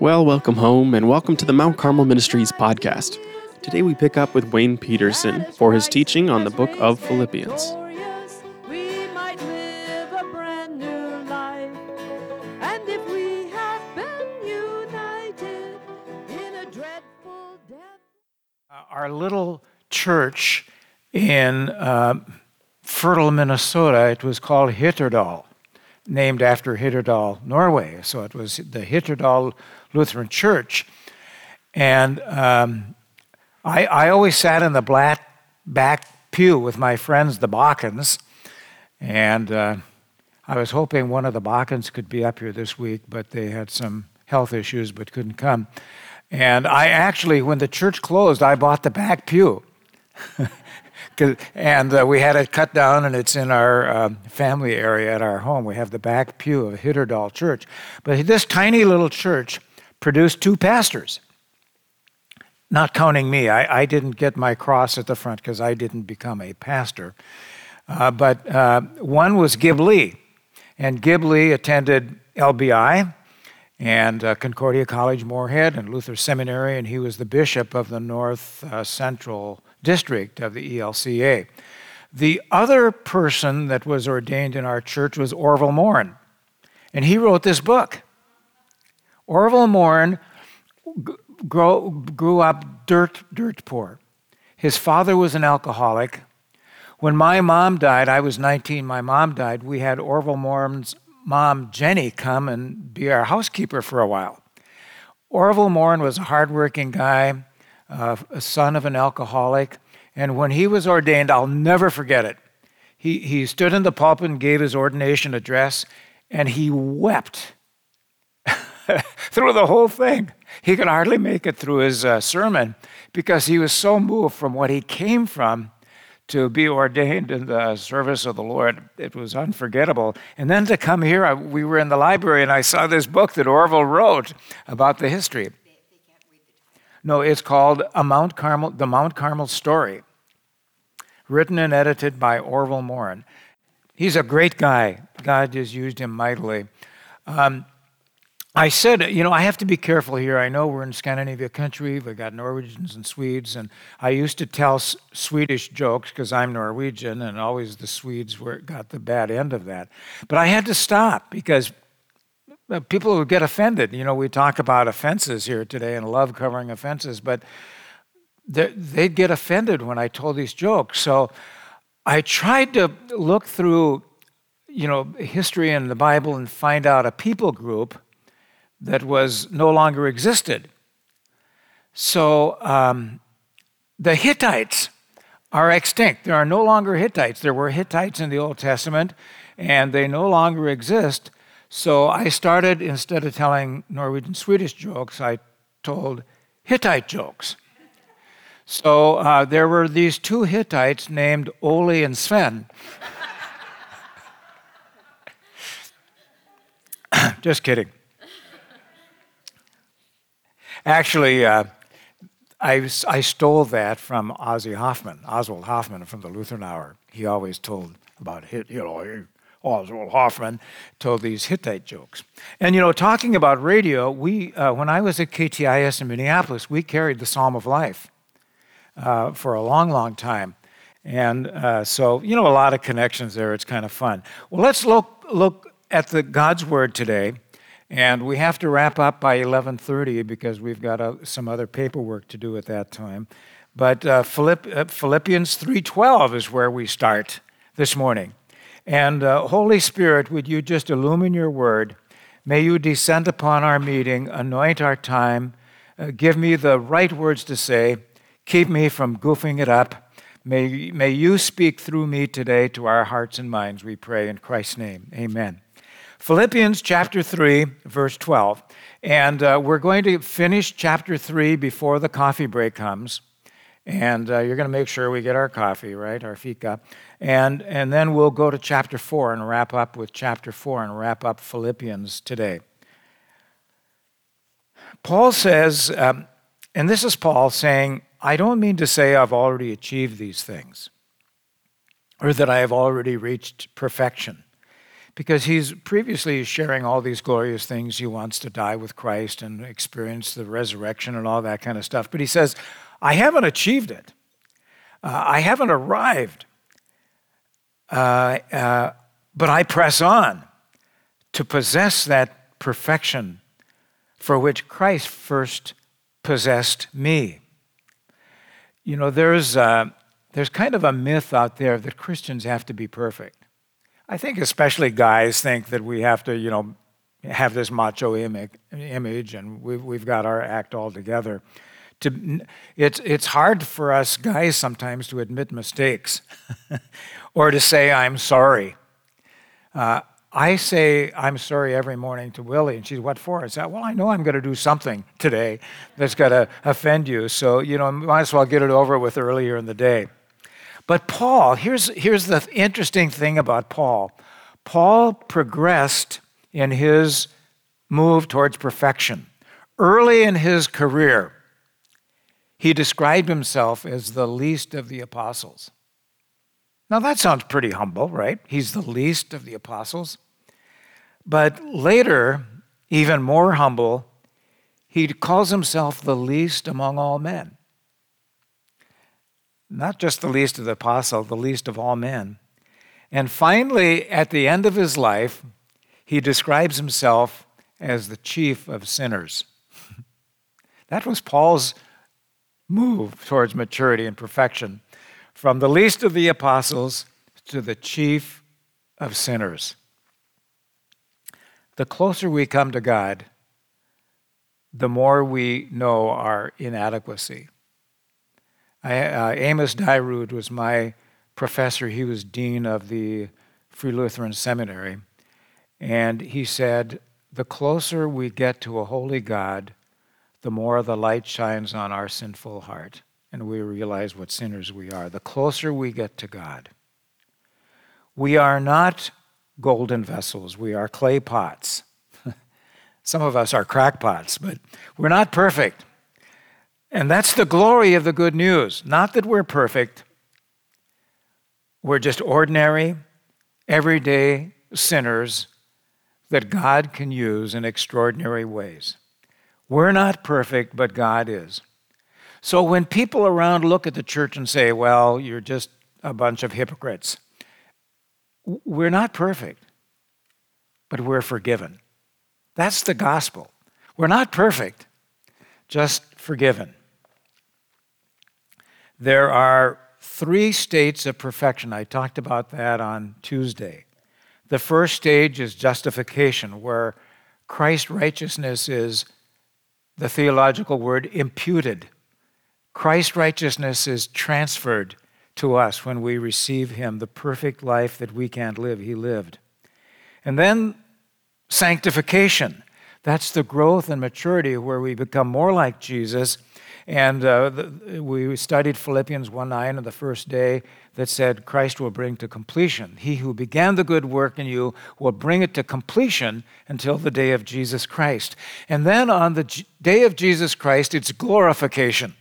Well, welcome home and welcome to the Mount Carmel Ministries podcast. Today we pick up with Wayne Peterson for his teaching on the book of Philippians. We might live a brand new life. And if we have been united in a dreadful death. Uh, our little church in uh, Fertile, Minnesota, it was called Hitterdal, named after Hitterdal, Norway. So it was the Hitterdal Lutheran Church. And um, I, I always sat in the black back pew with my friends, the Balkans. And uh, I was hoping one of the Balkans could be up here this week, but they had some health issues but couldn't come. And I actually, when the church closed, I bought the back pew. and uh, we had it cut down, and it's in our um, family area at our home. We have the back pew of Hitterdal Church. But this tiny little church produced two pastors, not counting me. I, I didn't get my cross at the front because I didn't become a pastor. Uh, but uh, one was Gib Lee, and Gib Lee attended LBI and uh, Concordia College Moorhead and Luther Seminary, and he was the bishop of the North uh, Central District of the ELCA. The other person that was ordained in our church was Orville Morin, and he wrote this book. Orville Morin grew up dirt, dirt poor. His father was an alcoholic. When my mom died, I was 19, my mom died, we had Orville Morin's mom, Jenny, come and be our housekeeper for a while. Orville Morin was a hardworking guy, uh, a son of an alcoholic, and when he was ordained, I'll never forget it. He, he stood in the pulpit and gave his ordination address, and he wept through the whole thing. He could hardly make it through his uh, sermon because he was so moved from what he came from to be ordained in the service of the Lord. It was unforgettable. And then to come here, I, we were in the library and I saw this book that Orville wrote about the history. No, it's called A Mount Carmel, The Mount Carmel Story, written and edited by Orville Morin. He's a great guy. God has used him mightily. Um, I said, you know, I have to be careful here. I know we're in Scandinavia country. We've got Norwegians and Swedes. And I used to tell S- Swedish jokes because I'm Norwegian, and always the Swedes were, got the bad end of that. But I had to stop because people would get offended. You know, we talk about offenses here today and love covering offenses, but they- they'd get offended when I told these jokes. So I tried to look through, you know, history and the Bible and find out a people group that was no longer existed. So um, the Hittites are extinct. There are no longer Hittites. There were Hittites in the Old Testament, and they no longer exist. So I started, instead of telling Norwegian Swedish jokes, I told Hittite jokes. So uh, there were these two Hittites named Ole and Sven. Just kidding. Actually, uh, I, I stole that from Ozzy Hoffmann, Oswald Hoffmann from the Lutheran Hour. He always told about you know, Oswald Hoffmann told these Hittite jokes. And you know, talking about radio, we uh, when I was at KTIS in Minneapolis, we carried the Psalm of Life uh, for a long, long time. And uh, so, you know, a lot of connections there. It's kind of fun. Well, let's look, look at the God's Word today. And we have to wrap up by 11:30 because we've got uh, some other paperwork to do at that time. But uh, Philipp, uh, Philippians 3:12 is where we start this morning. And uh, Holy Spirit, would you just illumine your word? May you descend upon our meeting, anoint our time, uh, give me the right words to say, keep me from goofing it up. May, may you speak through me today to our hearts and minds, we pray in Christ's name. Amen. Philippians chapter 3, verse 12. And uh, we're going to finish chapter 3 before the coffee break comes. And uh, you're going to make sure we get our coffee, right? Our fika. And, and then we'll go to chapter 4 and wrap up with chapter 4 and wrap up Philippians today. Paul says, um, and this is Paul saying, I don't mean to say I've already achieved these things or that I have already reached perfection because he's previously sharing all these glorious things. He wants to die with Christ and experience the resurrection and all that kind of stuff. But he says, I haven't achieved it, uh, I haven't arrived. Uh, uh, but I press on to possess that perfection for which Christ first possessed me. You know, there's, uh, there's kind of a myth out there that Christians have to be perfect. I think especially guys think that we have to, you know, have this macho image and we've, we've got our act all together. To, it's, it's hard for us guys sometimes to admit mistakes or to say, I'm sorry. Uh, I say I'm sorry every morning to Willie, and she's, What for? I said, Well, I know I'm going to do something today that's going to offend you, so, you know, might as well get it over with earlier in the day. But Paul, here's, here's the interesting thing about Paul Paul progressed in his move towards perfection. Early in his career, he described himself as the least of the apostles. Now, that sounds pretty humble, right? He's the least of the apostles. But later, even more humble, he calls himself the least among all men. Not just the least of the apostle, the least of all men. And finally, at the end of his life, he describes himself as the chief of sinners. that was Paul's move towards maturity and perfection from the least of the apostles to the chief of sinners. The closer we come to God, the more we know our inadequacy. I, uh, Amos Dyrud was my professor. He was dean of the Free Lutheran Seminary. And he said, The closer we get to a holy God, the more the light shines on our sinful heart, and we realize what sinners we are. The closer we get to God, we are not golden vessels, we are clay pots. Some of us are crackpots, but we're not perfect. And that's the glory of the good news. Not that we're perfect, we're just ordinary, everyday sinners that God can use in extraordinary ways. We're not perfect, but God is. So when people around look at the church and say, well, you're just a bunch of hypocrites, we're not perfect, but we're forgiven. That's the gospel. We're not perfect, just forgiven. There are three states of perfection. I talked about that on Tuesday. The first stage is justification, where Christ's righteousness is the theological word imputed. Christ's righteousness is transferred to us when we receive Him, the perfect life that we can't live, He lived. And then sanctification. That's the growth and maturity where we become more like Jesus and uh, the, we studied Philippians 1 9 on the first day that said, Christ will bring to completion. He who began the good work in you will bring it to completion until the day of Jesus Christ. And then on the G- day of Jesus Christ, it's glorification.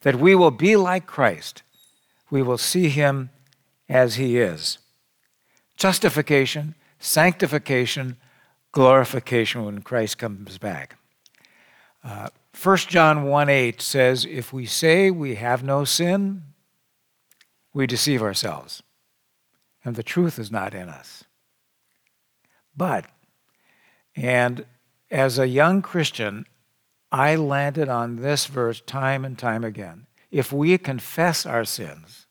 That we will be like Christ, we will see him as he is. Justification, sanctification, glorification when Christ comes back. Uh, 1 John 1 8 says, If we say we have no sin, we deceive ourselves, and the truth is not in us. But, and as a young Christian, I landed on this verse time and time again. If we confess our sins,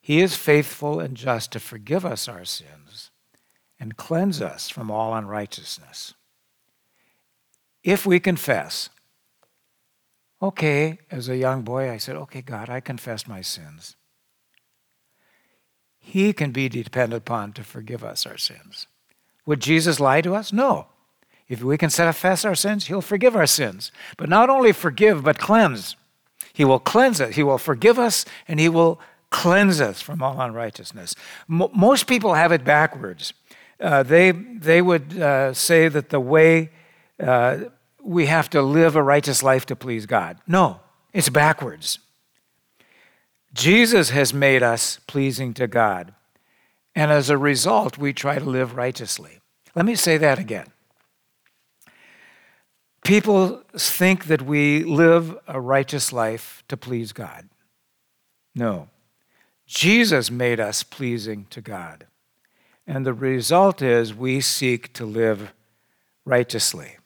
he is faithful and just to forgive us our sins and cleanse us from all unrighteousness. If we confess, okay, as a young boy, I said, okay, God, I confess my sins. He can be depended upon to forgive us our sins. Would Jesus lie to us? No. If we can confess our sins, He'll forgive our sins. But not only forgive, but cleanse. He will cleanse us. He will forgive us, and He will cleanse us from all unrighteousness. most people have it backwards. Uh, they, they would uh, say that the way uh, we have to live a righteous life to please God. No, it's backwards. Jesus has made us pleasing to God. And as a result, we try to live righteously. Let me say that again. People think that we live a righteous life to please God. No. Jesus made us pleasing to God. And the result is we seek to live righteously.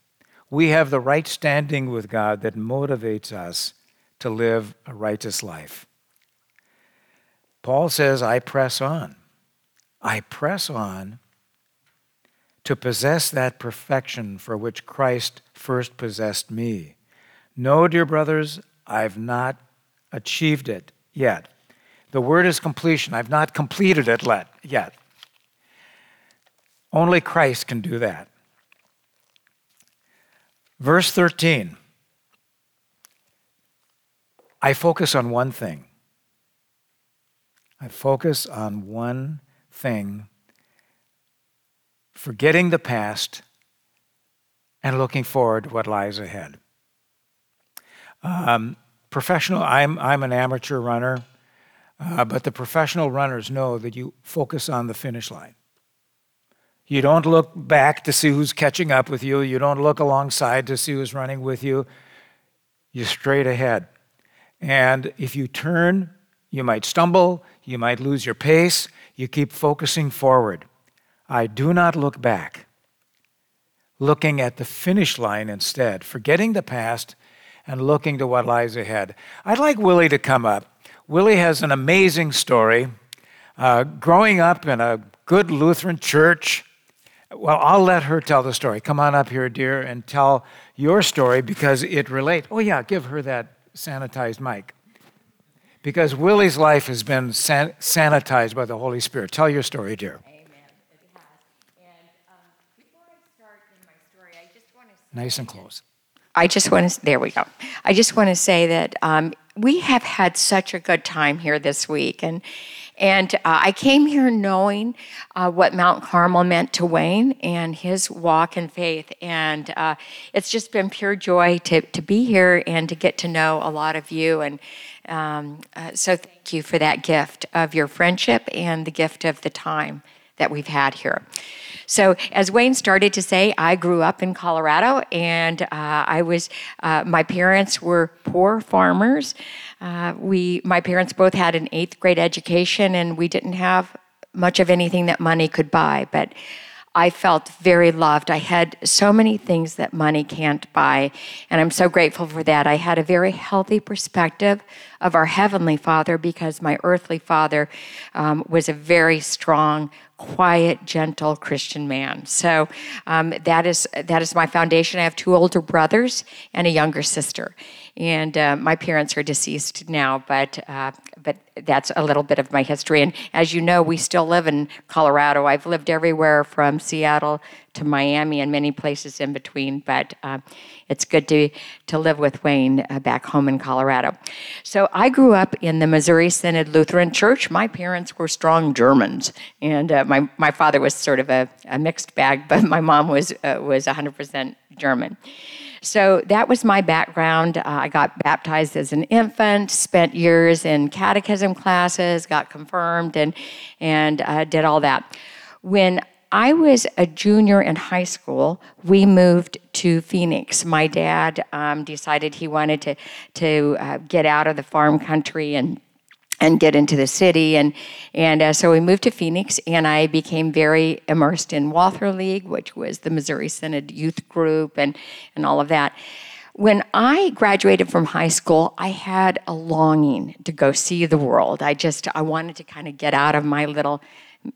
We have the right standing with God that motivates us to live a righteous life. Paul says, I press on. I press on to possess that perfection for which Christ first possessed me. No, dear brothers, I've not achieved it yet. The word is completion. I've not completed it yet. Only Christ can do that. Verse 13 I focus on one thing. I focus on one thing forgetting the past and looking forward to what lies ahead. Um, professional, I'm, I'm an amateur runner, uh, but the professional runners know that you focus on the finish line. You don't look back to see who's catching up with you. You don't look alongside to see who's running with you. You're straight ahead. And if you turn, you might stumble, you might lose your pace. You keep focusing forward. I do not look back, looking at the finish line instead, forgetting the past and looking to what lies ahead. I'd like Willie to come up. Willie has an amazing story. Uh, growing up in a good Lutheran church, well, I'll let her tell the story. Come on up here, dear, and tell your story because it relates. Oh, yeah, give her that sanitized mic. Because Willie's life has been san- sanitized by the Holy Spirit. Tell your story, dear. Amen. Nice and close. I just want to, there we go. I just want to say that um, we have had such a good time here this week. And, and uh, I came here knowing uh, what Mount Carmel meant to Wayne and his walk in faith. And uh, it's just been pure joy to, to be here and to get to know a lot of you. And um, uh, so thank you for that gift of your friendship and the gift of the time that we've had here. So, as Wayne started to say, I grew up in Colorado, and uh, I was. Uh, my parents were poor farmers. Uh, we, my parents both had an eighth grade education, and we didn't have much of anything that money could buy, but. I felt very loved. I had so many things that money can't buy, and I'm so grateful for that. I had a very healthy perspective of our Heavenly Father because my earthly father um, was a very strong, quiet, gentle Christian man. So um, that is that is my foundation. I have two older brothers and a younger sister, and uh, my parents are deceased now, but uh, but that's a little bit of my history. And as you know, we still live in Colorado. I've lived everywhere from Seattle to Miami and many places in between, but uh, it's good to, to live with Wayne uh, back home in Colorado. So I grew up in the Missouri Synod Lutheran Church. My parents were strong Germans, and uh, my, my father was sort of a, a, mixed bag, but my mom was, uh, was 100% German. So that was my background. Uh, I got baptized as an infant, spent years in catechism classes, got confirmed, and, and uh, did all that. When I was a junior in high school. We moved to Phoenix. My dad um, decided he wanted to to uh, get out of the farm country and and get into the city and and uh, so we moved to Phoenix and I became very immersed in Walther League, which was the Missouri Synod youth group and and all of that. When I graduated from high school, I had a longing to go see the world. I just I wanted to kind of get out of my little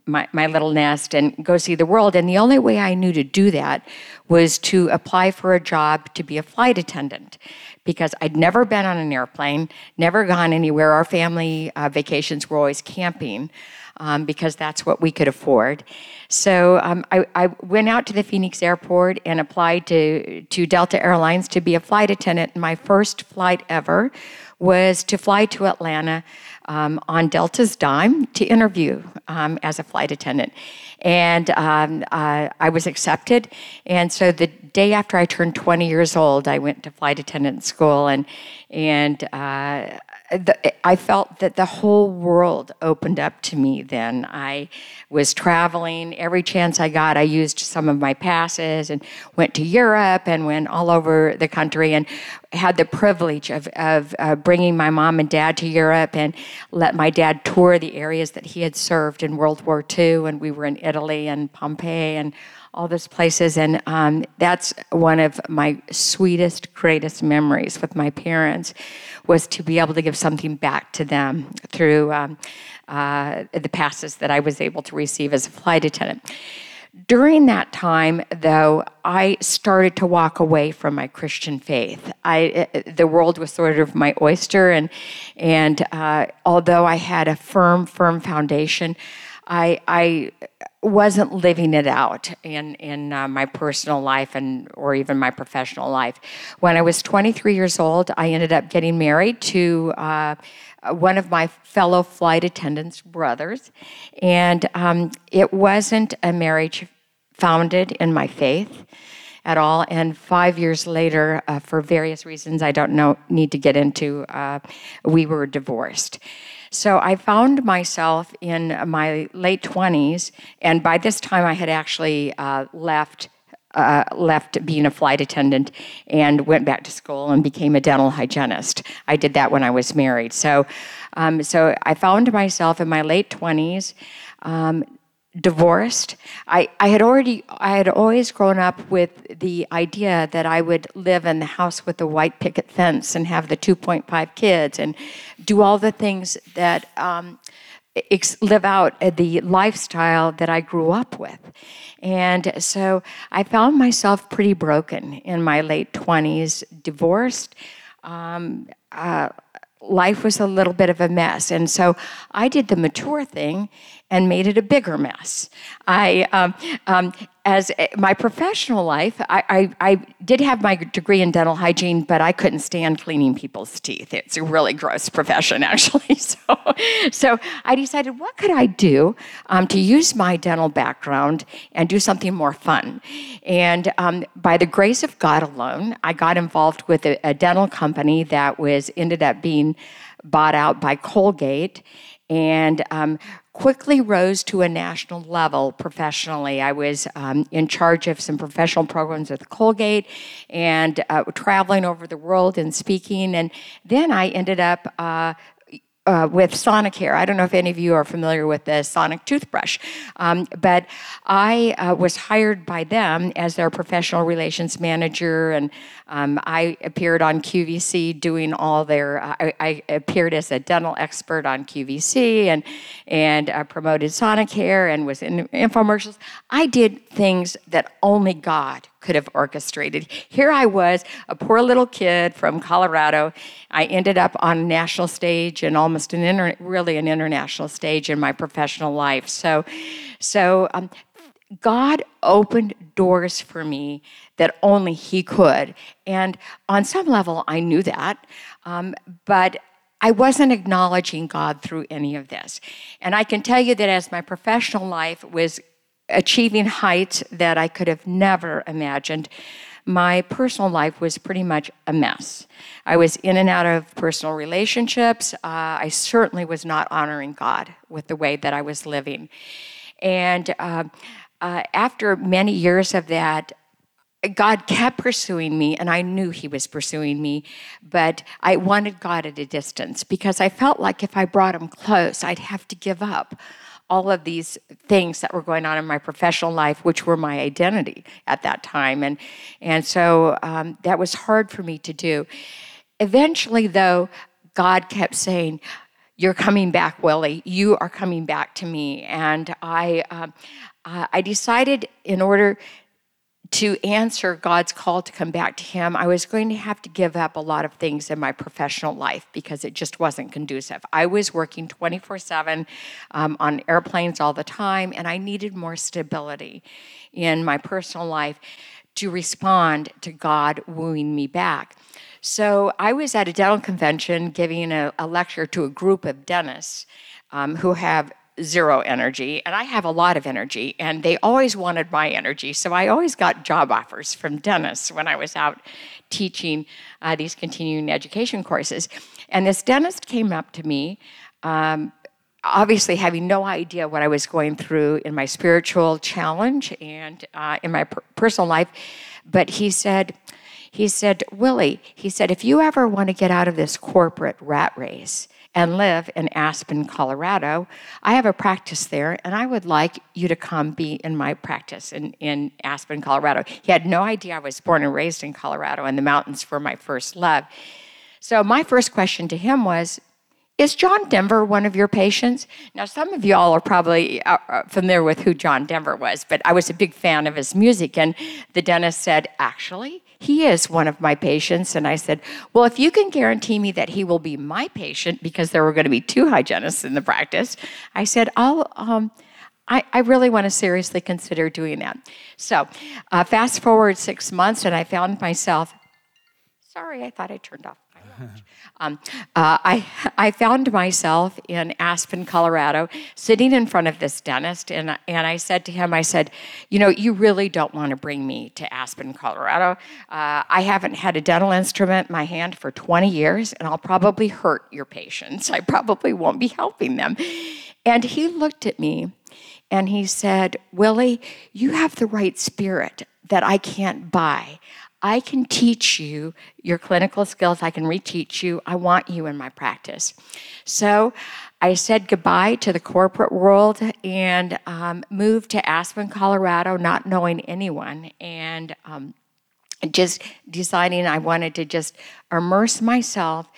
my, my little nest and go see the world. And the only way I knew to do that was to apply for a job to be a flight attendant because I'd never been on an airplane, never gone anywhere. Our family uh, vacations were always camping. Um, because that's what we could afford. So um, I, I, went out to the Phoenix airport and applied to, to Delta Airlines to be a flight attendant. My first flight ever was to fly to Atlanta um, on Delta's dime to interview um, as a flight attendant. And um, uh, I was accepted. And so the day after I turned 20 years old, I went to flight attendant school. And, and uh, the, I felt that the whole world opened up to me then. I was traveling every chance I got. I used some of my passes and went to Europe and went all over the country and had the privilege of, of uh, bringing my mom and dad to Europe and let my dad tour the areas that he had served in World War II. And we were in Italy and Pompeii and all those places. And um, that's one of my sweetest, greatest memories with my parents was to be able to give something back to them through um, uh, the passes that I was able to receive as a flight attendant. During that time, though, I started to walk away from my Christian faith. I, uh, the world was sort of my oyster, and and uh, although I had a firm, firm foundation, I, I wasn't living it out in in uh, my personal life and or even my professional life. When I was 23 years old, I ended up getting married to uh, one of my fellow flight attendants' brothers, and um, it wasn't a marriage founded in my faith at all. And five years later, uh, for various reasons I don't know need to get into, uh, we were divorced. So I found myself in my late 20s, and by this time I had actually uh, left. Uh, left being a flight attendant and went back to school and became a dental hygienist. I did that when I was married. So, um, so I found myself in my late 20s. Um, divorced. I, I had already i had always grown up with the idea that i would live in the house with the white picket fence and have the 2.5 kids and do all the things that um, ex- live out the lifestyle that i grew up with. And so i found myself pretty broken in my late 20s divorced. Um, uh, life was a little bit of a mess. And so I did the mature thing and made it a bigger mess. I, um, um, as my professional life, I, I, I, did have my degree in dental hygiene, but I couldn't stand cleaning people's teeth. It's a really gross profession, actually. So, so I decided, what could I do um, to use my dental background and do something more fun? And um, by the grace of God alone, I got involved with a, a dental company that was ended up being bought out by Colgate and um, quickly rose to a national level professionally. I was um, in charge of some professional programs with Colgate and uh, traveling over the world and speaking. And then I ended up uh, uh, with Sonicare. I don't know if any of you are familiar with the Sonic toothbrush, um, but I uh, was hired by them as their professional relations manager, and um, I appeared on QVC doing all their. Uh, I, I, appeared as a dental expert on QVC and and uh, promoted Sonicare and was in infomercials. I did things that only God could have orchestrated. Here I was, a poor little kid from Colorado. I ended up on a national stage and almost an inter- really an international stage in my professional life. So, so um, God opened doors for me that only He could, and on some level, I knew that, um, but. I wasn't acknowledging God through any of this. And I can tell you that as my professional life was achieving heights that I could have never imagined. My personal life was pretty much a mess. I was in and out of personal relationships. Uh, I certainly was not honoring God with the way that I was living. And uh, uh, after many years of that, God kept pursuing me, and I knew He was pursuing me, but I wanted God at a distance because I felt like if I brought Him close, I'd have to give up all of these things that were going on in my professional life, which were my identity at that time. And, and so um, that was hard for me to do. Eventually, though, God kept saying, You're coming back, Willie. You are coming back to me. And I, um, I decided in order to answer God's call to come back to Him, I was going to have to give up a lot of things in my professional life because it just wasn't conducive. I was working 24 um, 7 on airplanes all the time, and I needed more stability in my personal life to respond to God wooing me back. So I was at a dental convention giving a, a lecture to a group of dentists um, who have zero energy, and I have a lot of energy, and they always wanted my energy. So I always got job offers from dentists when I was out teaching uh, these continuing education courses. And this dentist came up to me. Um, obviously having no idea what I was going through in my spiritual challenge and uh, in my per- personal life. But he said, he said, Willie, he said, if you ever want to get out of this corporate rat race and live in Aspen, Colorado, I have a practice there, and I would like you to come be in my practice in, in Aspen, Colorado. He had no idea I was born and raised in Colorado, and the mountains were my first love. So my first question to him was, is John Denver one of your patients? Now, some of y'all are probably uh, uh, familiar with who John Denver was, but I was a big fan of his music. And the dentist said, Actually, he is one of my patients. And I said, Well, if you can guarantee me that he will be my patient, because there were going to be two hygienists in the practice, I said, I'll. Um, I, I, really want to seriously consider doing that. So, uh, fast forward six months, and I found myself. Sorry, I thought I turned off um, uh, I, I found myself in Aspen, Colorado, sitting in front of this dentist, and, and I said to him, I said, You know, you really don't want to bring me to Aspen, Colorado. Uh, I haven't had a dental instrument in my hand for 20 years, and I'll probably hurt your patients. I probably won't be helping them. And he looked at me and he said, Willie, you have the right spirit that I can't buy. I can teach you your clinical skills. I can reteach you. I want you in my practice. So I said goodbye to the corporate world and um, moved to Aspen, Colorado, not knowing anyone. And um, just deciding I wanted to just immerse myself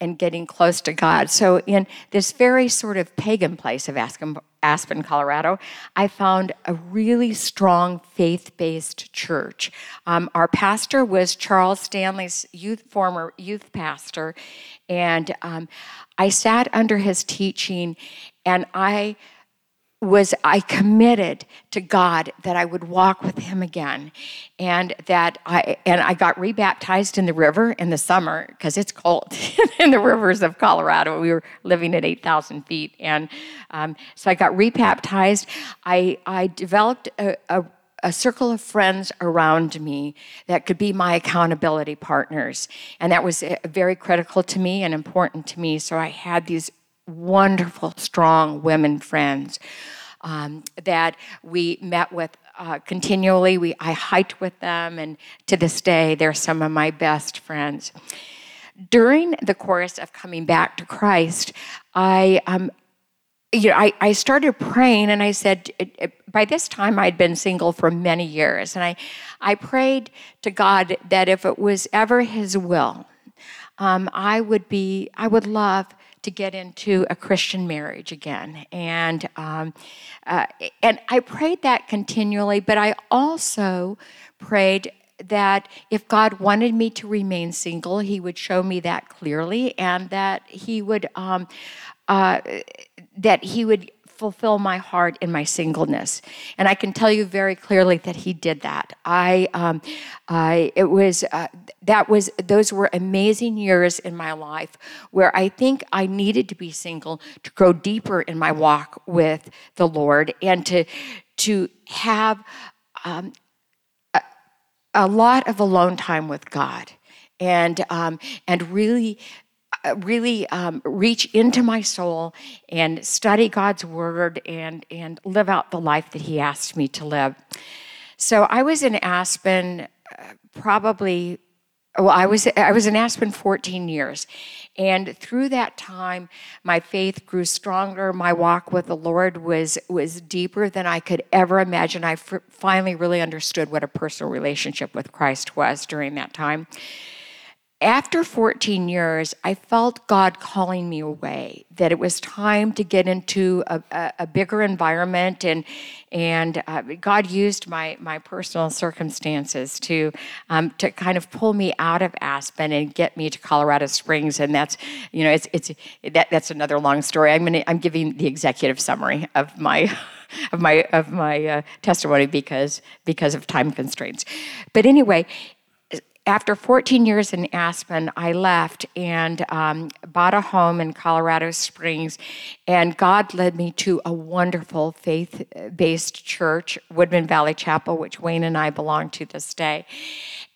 in getting close to God. So, in this very sort of pagan place of Aspen, Aspen, Colorado, I found a really strong faith based church. Um, our pastor was Charles Stanley's youth, former youth pastor, and um, I sat under his teaching and I was I committed to God that I would walk with him again and that I and I got rebaptized in the river in the summer because it's cold in the rivers of Colorado. We were living at 8,000 feet and um, so I got rebaptized. I, I developed a, a a circle of friends around me that could be my accountability partners. And that was uh, very critical to me and important to me. So I had these wonderful, strong women friends um, that we met with uh, continually. We, I hiked with them, and to this day, they're some of my best friends. During the course of coming back to Christ, I um, you know, I, I started praying and I said, it, it, by this time I'd been single for many years. And I, I prayed to God that if it was ever His will, um, I would be, I would love to get into a Christian marriage again. And, um, uh, and I prayed that continually, but I also prayed that if God wanted me to remain single, He would show me that clearly, and that He would um, uh, that He would fulfill my heart in my singleness. And I can tell you very clearly that he did that. I, um, I it was, uh, that was, those were amazing years in my life where I think I needed to be single to grow deeper in my walk with the Lord and to, to have um, a, a lot of alone time with God and um, and really really um, reach into my soul and study God's word and, and live out the life that He asked me to live. So I was in Aspen uh, probably. Well, I was I was in Aspen 14 years, and through that time, my faith grew stronger. My walk with the Lord was was deeper than I could ever imagine. I f- finally really understood what a personal relationship with Christ was during that time after 14 years, I felt God calling me away, that it was time to get into a, a, a bigger environment. And, and uh, God used my, my personal circumstances to, um, to kind of pull me out of Aspen and get me to Colorado Springs. And that's, you know, it's, it's, that, that's another long story. I'm, gonna, I'm giving the executive summary of my. of my of my uh, testimony because because of time constraints but anyway after 14 years in Aspen, I left and um, bought a home in Colorado Springs. And God led me to a wonderful faith based church, Woodman Valley Chapel, which Wayne and I belong to this day.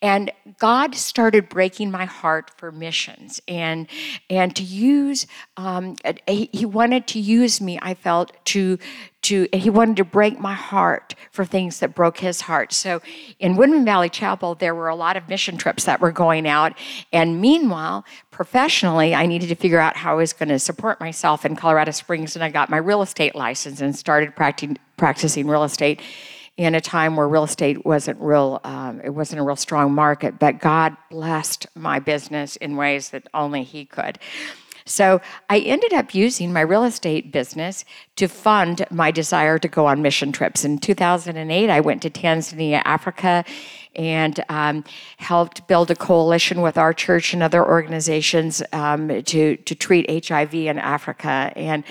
And God started breaking my heart for missions and, and to use, um, he, he wanted to use me, I felt, to, to, he wanted to break my heart for things that broke his heart. So in Woodman Valley Chapel, there were a lot of mission trips that were going out. And meanwhile, professionally, I needed to figure out how I was going to support myself in Colorado Springs. And I got my real estate license and started practicing, practicing real estate in a time where real estate wasn't real, um, it wasn't a real strong market, but God blessed my business in ways that only He could. So I ended up using my real estate business to fund my desire to go on mission trips. In 2008, I went to Tanzania, Africa, and um, helped build a coalition with our church and other organizations um, to to treat HIV in Africa. And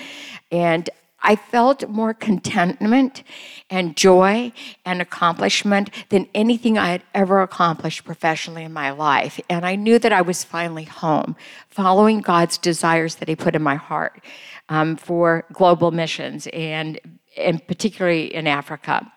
and I felt more contentment and joy and accomplishment than anything I had ever accomplished professionally in my life. And I knew that I was finally home, following God's desires that He put in my heart um, for global missions and, and particularly in Africa.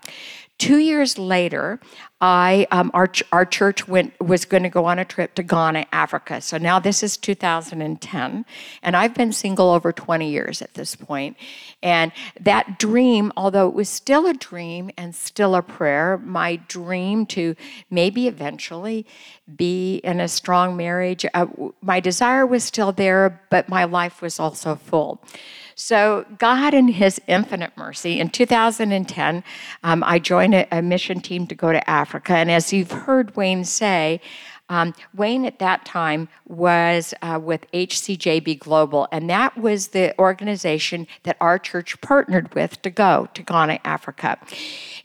Two years later, I um, our our church went was going to go on a trip to Ghana, Africa. So now this is 2010, and I've been single over 20 years at this point. And that dream, although it was still a dream and still a prayer, my dream to maybe eventually be in a strong marriage, uh, my desire was still there, but my life was also full. So, God, in His infinite mercy, in 2010, um, I joined a, a, mission team to go to Africa. And as you've heard Wayne say, um, Wayne at that time was uh, with HCJB Global, and that was the organization that our church partnered with to go to Ghana, Africa.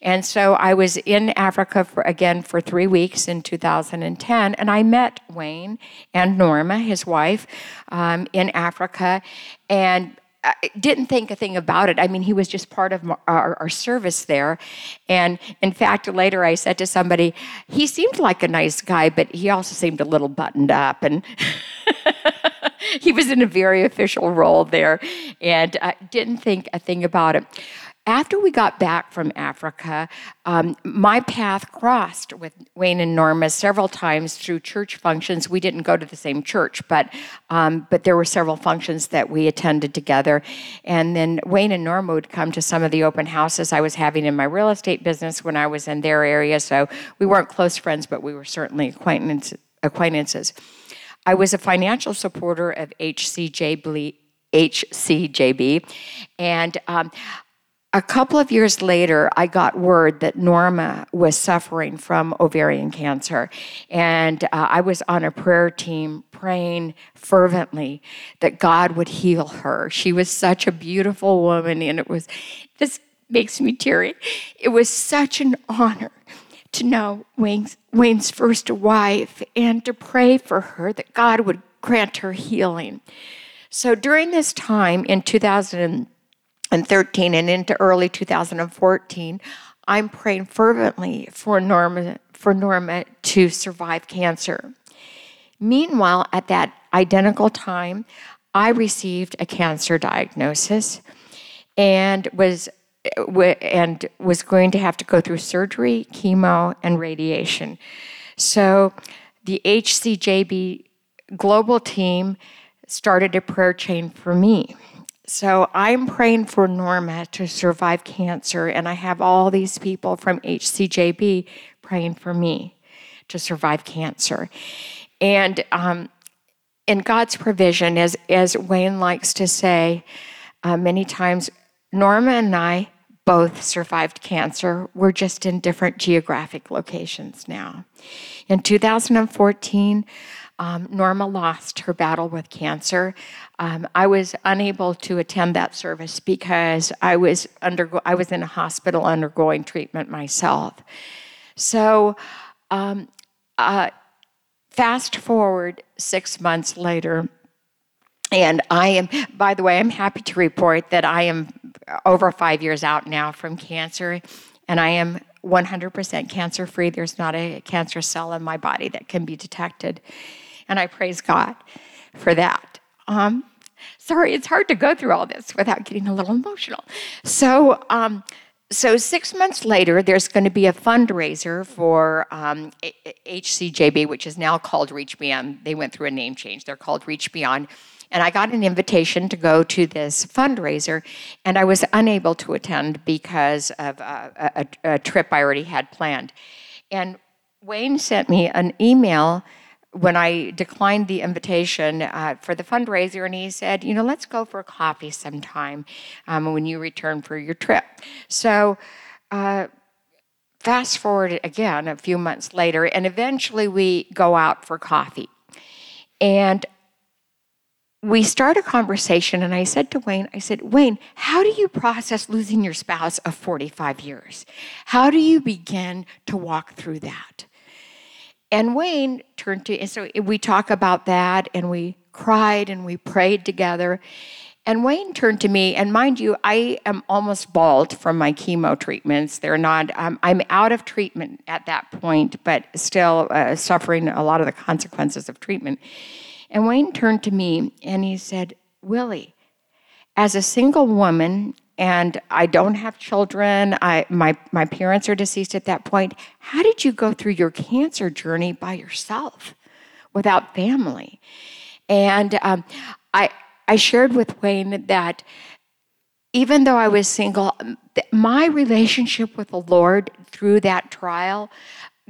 And so I was in Africa for, again for three weeks in 2010, and I met Wayne and Norma, his wife, um, in Africa. And I didn't think a thing about it. I mean, he was just part of our, our, service there. And in fact, later I said to somebody, he seemed like a nice guy, but he also seemed a little buttoned up. And he was in a very official role there and I didn't think a thing about it. After we got back from Africa, um, my path crossed with Wayne and Norma several times through church functions. We didn't go to the same church, but um, but there were several functions that we attended together. And then Wayne and Norma would come to some of the open houses I was having in my real estate business when I was in their area. So we weren't close friends, but we were certainly acquaintances. I was a financial supporter of HCJB, HCJB, and um, a couple of years later, I got word that Norma was suffering from ovarian cancer. And uh, I was on a prayer team praying fervently that God would heal her. She was such a beautiful woman, and it was, this makes me teary. It was such an honor to know Wayne's, Wayne's first wife and to pray for her that God would grant her healing. So during this time in 2000, and 13 and into early 2014, I'm praying fervently for Norma, for Norma to survive cancer. Meanwhile, at that identical time, I received a cancer diagnosis and was and was going to have to go through surgery, chemo, and radiation. So the HCJB global team started a prayer chain for me. So I'm praying for Norma to survive cancer, and I have all these people from HCJB praying for me to survive cancer. And um, in God's provision, as, as Wayne likes to say uh, many times, Norma and I both survived cancer. We're just in different geographic locations now. In 2014, um, Norma lost her battle with cancer. Um, I was unable to attend that service because I was undergo- I was in a hospital undergoing treatment myself. So, um, uh, fast forward six months later, and I am, by the way, I'm happy to report that I am over five years out now from cancer, and I am 100% cancer free. There's not a cancer cell in my body that can be detected. And I praise God for that. Um, sorry, it's hard to go through all this without getting a little emotional. So, um, so six months later, there's going to be a fundraiser for um, HCJB, which is now called Reach Beyond. They went through a name change. They're called Reach Beyond. And I got an invitation to go to this fundraiser, and I was unable to attend because of a, a, a trip I already had planned. And Wayne sent me an email when I declined the invitation uh, for the fundraiser, and he said, you know, let's go for a coffee sometime um, when you return for your trip. So, uh, fast forward again a few months later, and eventually we go out for coffee. And we start a conversation, and I said to Wayne, I said, Wayne, how do you process losing your spouse of 45 years? How do you begin to walk through that? And Wayne turned to, and so we talk about that, and we cried and we prayed together. And Wayne turned to me, and mind you, I am almost bald from my chemo treatments. They're not, um, I'm out of treatment at that point, but still uh, suffering a lot of the consequences of treatment. And Wayne turned to me and he said, Willie, as a single woman, and I don't have children, I, my, my parents are deceased at that point, how did you go through your cancer journey by yourself without family? And um, I, I shared with Wayne that even though I was single, my relationship with the Lord through that trial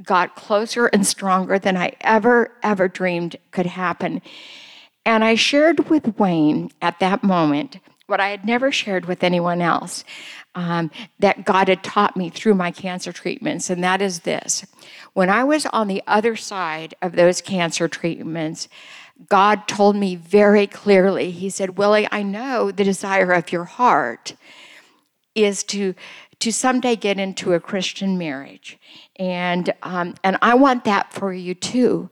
got closer and stronger than I ever, ever dreamed could happen. And I shared with Wayne at that moment what I had never shared with anyone else um, that God had taught me through my cancer treatments, and that is this. When I was on the other side of those cancer treatments, God told me very clearly, He said, Willie, I know the desire of your heart is to to someday get into a Christian marriage. And, um, and I want that for you too.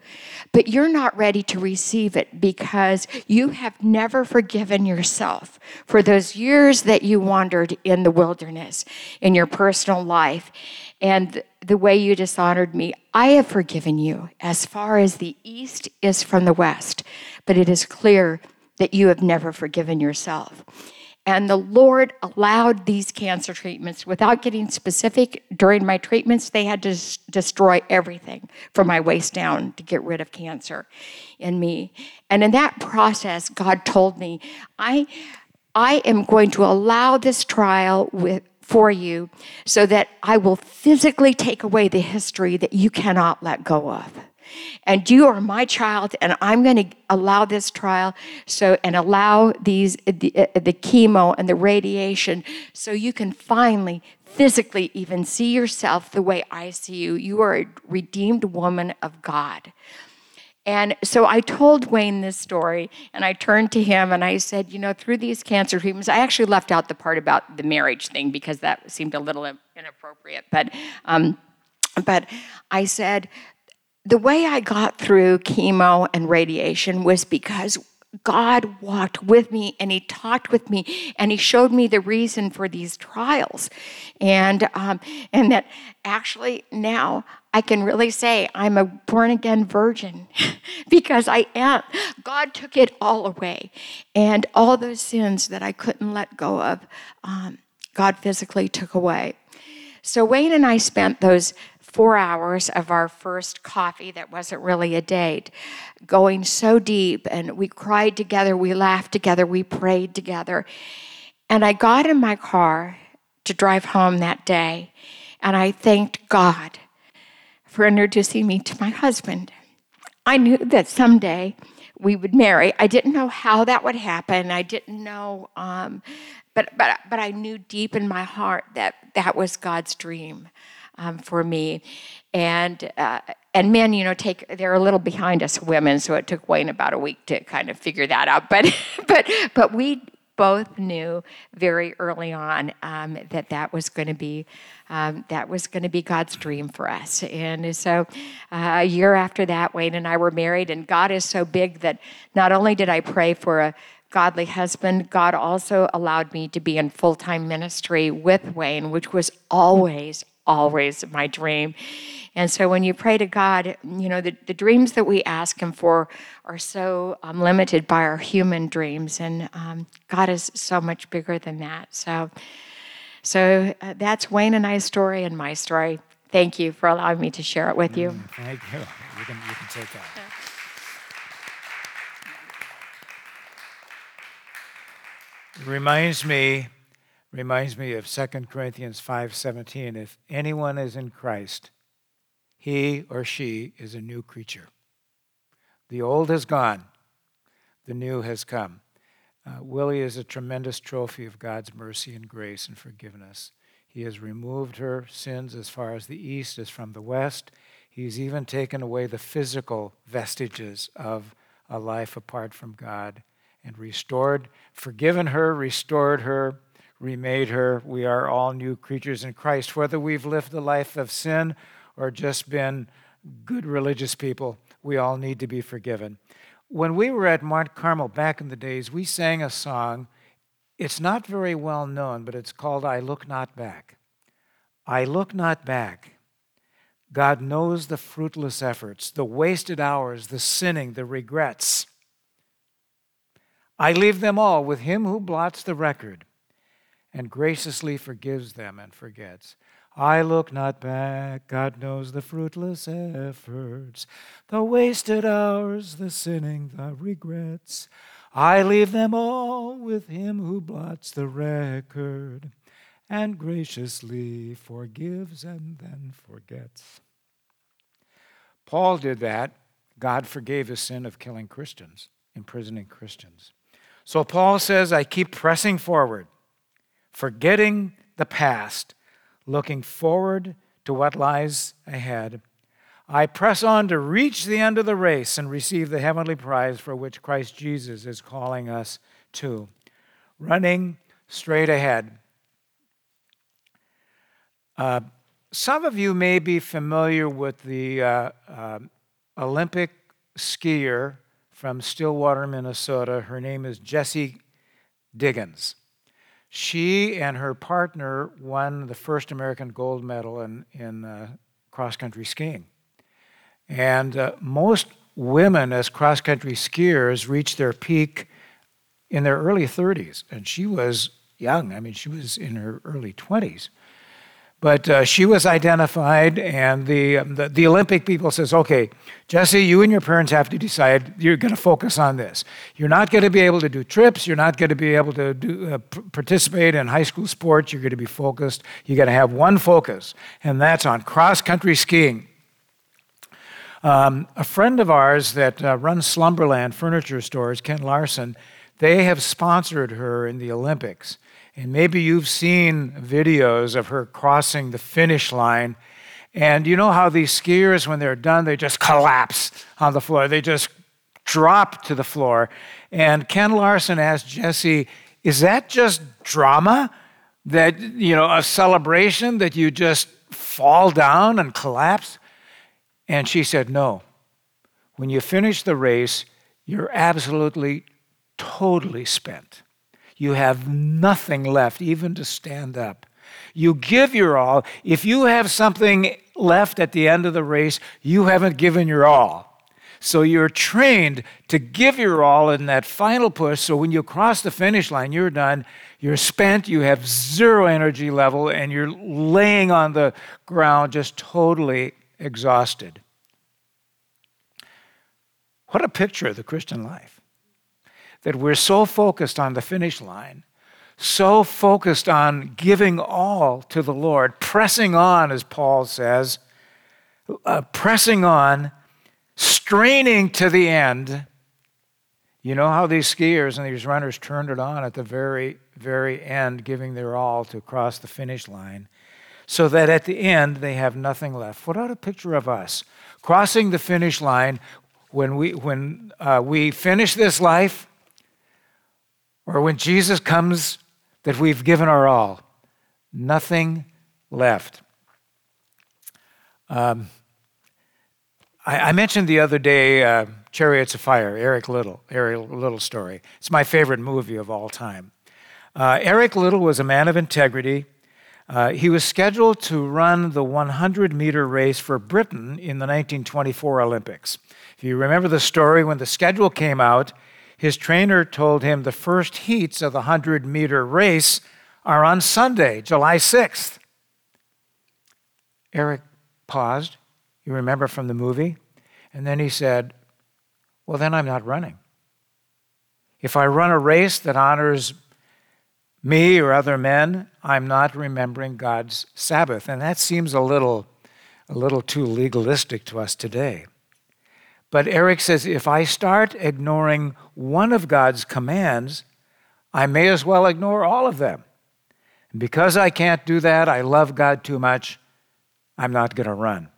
But you're not ready to receive it because you have never forgiven yourself for those years that you wandered in the wilderness in your personal life and the way you dishonored me. I have forgiven you as far as the east is from the west, but it is clear that you have never forgiven yourself. And the Lord allowed these cancer treatments without getting specific. During my treatments, they had to destroy everything from my waist down to get rid of cancer in me. And in that process, God told me, I, I am going to allow this trial with, for you so that I will physically take away the history that you cannot let go of and you are my child and i'm going to allow this trial so and allow these the, uh, the chemo and the radiation so you can finally physically even see yourself the way i see you you are a redeemed woman of god and so I told Wayne this story, and I turned to him and I said, You know, through these cancer treatments, I actually left out the part about the marriage thing because that seemed a little inappropriate. But, um, but I said, the way I got through chemo and radiation was because God walked with me and He talked with me and He showed me the reason for these trials. And, um, and that actually now I can really say I'm a born again virgin because I am. God took it all away. And all those sins that I couldn't let go of, um, God physically took away. So Wayne and I spent those four hours of our first coffee that wasn't really a date, going so deep. And we cried together, we laughed together, we prayed together. And I got in my car to drive home that day, and I thanked God for introducing me to my husband. I knew that someday we would marry. I didn't know how that would happen. I didn't know, um, but but but I knew deep in my heart that that was God's dream um, for me. And uh, and men, you know, take they're a little behind us women, so it took Wayne about a week to kind of figure that out. But but but we both knew very early on um, that that was going to be um, that was going to be God's dream for us. And so, uh, a year after that, Wayne and I were married. And God is so big that not only did I pray for a godly husband, God also allowed me to be in full time ministry with Wayne, which was always, always my dream. And so when you pray to God, you know, the, the dreams that we ask Him for are so um, limited by our human dreams. And um, God is so much bigger than that. So, so uh, that's Wayne and I's story and my story. Thank you for allowing me to share it with you. Thank you. You can, you can take that. It reminds me reminds me of 2 Corinthians 5:17 if anyone is in Christ he or she is a new creature. The old has gone, the new has come. Uh, Willie is a tremendous trophy of God's mercy and grace and forgiveness. He has removed her sins as far as the east is from the west. He's even taken away the physical vestiges of a life apart from God and restored, forgiven her, restored her, remade her. We are all new creatures in Christ, whether we've lived the life of sin or just been good religious people. We all need to be forgiven. When we were at Mount Carmel back in the days, we sang a song. It's not very well known, but it's called I Look Not Back. I look not back. God knows the fruitless efforts, the wasted hours, the sinning, the regrets. I leave them all with Him who blots the record and graciously forgives them and forgets. I look not back, God knows the fruitless efforts, the wasted hours, the sinning, the regrets. I leave them all with Him who blots the record and graciously forgives and then forgets. Paul did that. God forgave his sin of killing Christians, imprisoning Christians. So Paul says, I keep pressing forward, forgetting the past looking forward to what lies ahead. I press on to reach the end of the race and receive the heavenly prize for which Christ Jesus is calling us to. Running straight ahead. Uh, some of you may be familiar with the uh, uh, Olympic skier from Stillwater, Minnesota. Her name is Jessie Diggins. She and her partner won the first American gold medal in, in uh, cross country skiing. And uh, most women, as cross country skiers, reach their peak in their early 30s. And she was young, I mean, she was in her early 20s. But uh, she was identified, and the, um, the, the Olympic people says, "Okay, Jessie, you and your parents have to decide. You're going to focus on this. You're not going to be able to do trips. You're not going to be able to do, uh, participate in high school sports. You're going to be focused. You're going to have one focus, and that's on cross country skiing." Um, a friend of ours that uh, runs Slumberland furniture stores, Ken Larson, they have sponsored her in the Olympics. And maybe you've seen videos of her crossing the finish line. And you know how these skiers, when they're done, they just collapse on the floor. They just drop to the floor. And Ken Larson asked Jessie, Is that just drama? That, you know, a celebration that you just fall down and collapse? And she said, No. When you finish the race, you're absolutely, totally spent. You have nothing left, even to stand up. You give your all. If you have something left at the end of the race, you haven't given your all. So you're trained to give your all in that final push. So when you cross the finish line, you're done. You're spent. You have zero energy level, and you're laying on the ground just totally exhausted. What a picture of the Christian life that we're so focused on the finish line, so focused on giving all to the Lord, pressing on, as Paul says, uh, pressing on, straining to the end. You know how these skiers and these runners turned it on at the very, very end, giving their all to cross the finish line, so that at the end they have nothing left. What about a picture of us crossing the finish line when we, when, uh, we finish this life? Or when Jesus comes, that we've given our all, nothing left. Um, I, I, mentioned the other day uh, Chariots of Fire, Eric Liddell, Eric Liddell story. It's my favorite movie of all time. Uh, Eric Liddell was a man of integrity, Uh, he was scheduled to run the 100 meter race for Britain in the 1924 Olympics. If you remember the story, when the schedule came out, his trainer told him the first heats of the 100 meter race are on Sunday, July 6th. Eric paused. You remember from the movie? And then he said, Well, then I'm not running. If I run a race that honors me or other men, I'm not remembering God's Sabbath. And that seems a little, a little too legalistic to us today. But Eric says if I start ignoring one of God's commands, I may as well ignore all of them. And because I can't do that, I love God too much, I'm not going to run.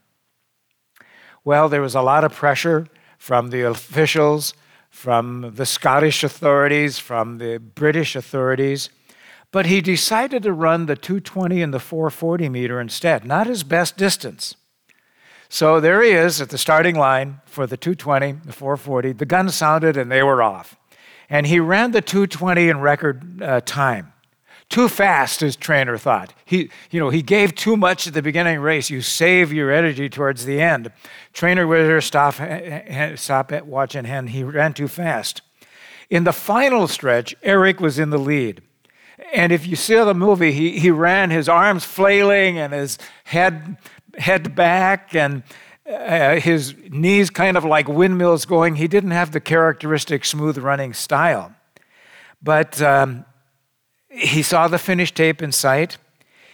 Well, there was a lot of pressure from the officials, from the Scottish authorities, from the British authorities. But he decided to run the 220 and the 440 meter instead, not his best distance. So there he is at the starting line for the 220, the 440. The gun sounded and they were off. And he ran the 220 in record uh, time. Too fast, his trainer thought. He, you know, he gave too much at the beginning race. You save your energy towards the end. Trainer was stop, eh, eh, eh, stop at watch and hand. He ran too fast. In the final stretch, Eric was in the lead. And if you see the movie, he, he ran his arms flailing and his head, head back and uh, his knees kind of like windmills going. He didn't have the characteristic smooth running style. But um, he saw the finish tape in sight.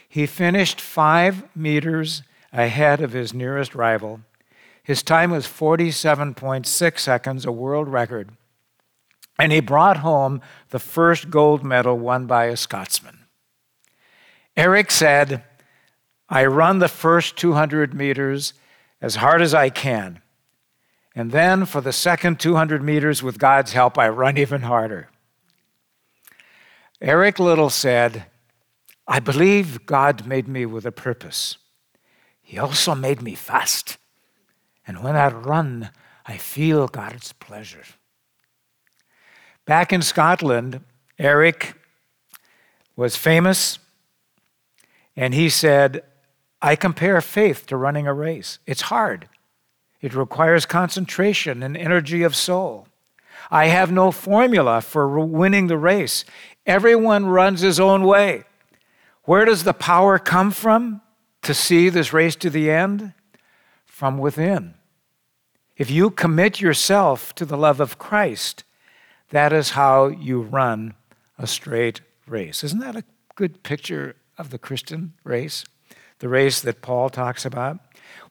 He finished five meters ahead of his nearest rival. His time was 47.6 seconds, a world record and he brought home the first gold medal won by a Scotsman. Eric said, I run the first 200 meters as hard as I can. And then for the second 200 meters, with God's help, I run even harder. Eric Liddell said, I believe God made me with a purpose. He also made me fast. And when I run, I feel God's pleasure. Back in Scotland, Eric was famous, and he said, I compare faith to running a race. It's hard, it requires concentration and energy of soul. I have no formula for winning the race. Everyone runs his own way. Where does the power come from to see this race to the end? From within. If you commit yourself to the love of Christ, that is how you run a straight race. Isn't that a good picture of the Christian race? The race that Paul talks about?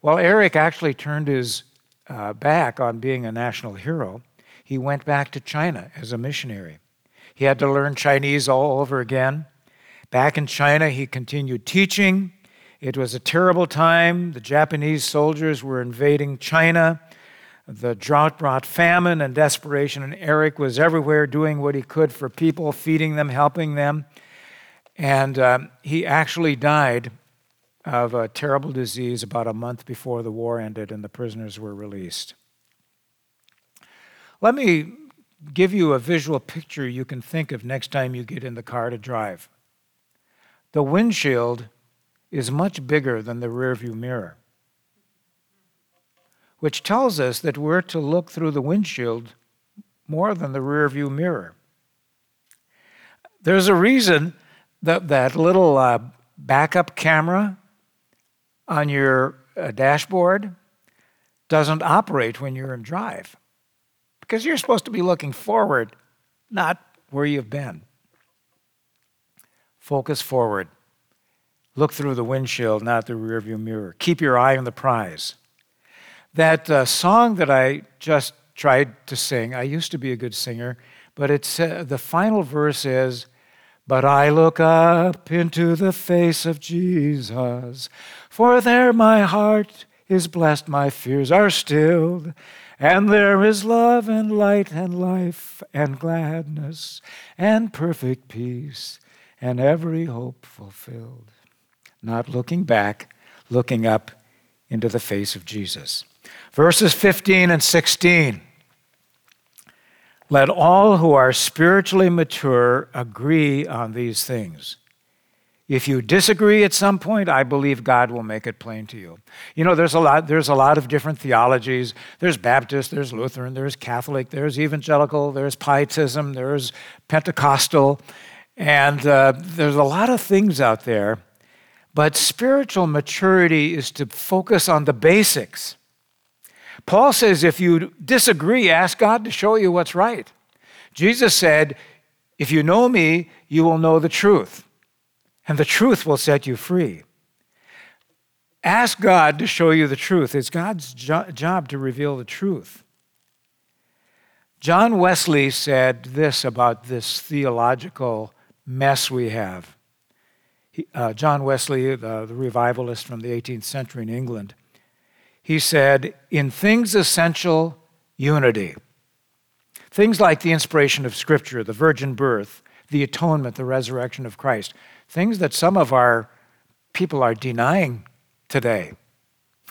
Well, Eric actually turned his uh, back on being a national hero. He went back to China as a missionary. He had to learn Chinese all over again. Back in China, he continued teaching. It was a terrible time. The Japanese soldiers were invading China. The drought brought famine and desperation, and Eric was everywhere doing what he could for people, feeding them, helping them. And um, he actually died of a terrible disease about a month before the war ended and the prisoners were released. Let me give you a visual picture you can think of next time you get in the car to drive. The windshield is much bigger than the rearview mirror which tells us that we're to look through the windshield more than the rearview mirror. There's a reason that that little uh, backup camera on your uh, dashboard doesn't operate when you're in drive because you're supposed to be looking forward, not where you've been. Focus forward. Look through the windshield, not the rearview mirror. Keep your eye on the prize. That uh, song that I just tried to sing, I used to be a good singer, but it's, uh, the final verse is, But I look up into the face of Jesus, for there my heart is blessed, my fears are stilled, and there is love and light and life and gladness and perfect peace and every hope fulfilled. Not looking back, looking up into the face of Jesus. Verses 15 and 16. Let all who are spiritually mature agree on these things. If you disagree at some point, I believe God will make it plain to you. You know, there's a lot, there's a lot of different theologies. There's Baptist, there's Lutheran, there's Catholic, there's evangelical, there's Pietism, there's Pentecostal, and uh, there's a lot of things out there. But spiritual maturity is to focus on the basics. Paul says if you disagree, ask God to show you what's right. Jesus said, If you know me, you will know the truth and the truth will set you free. Ask God to show you the truth. It's God's jo- job to reveal the truth. John Wesley said this about this theological mess we have. He, uh, John Wesley, the, the revivalist from the 18th century in England, he said, In things essential, unity. Things like the inspiration of Scripture, the virgin birth, the atonement, the resurrection of Christ things that some of our people are denying today.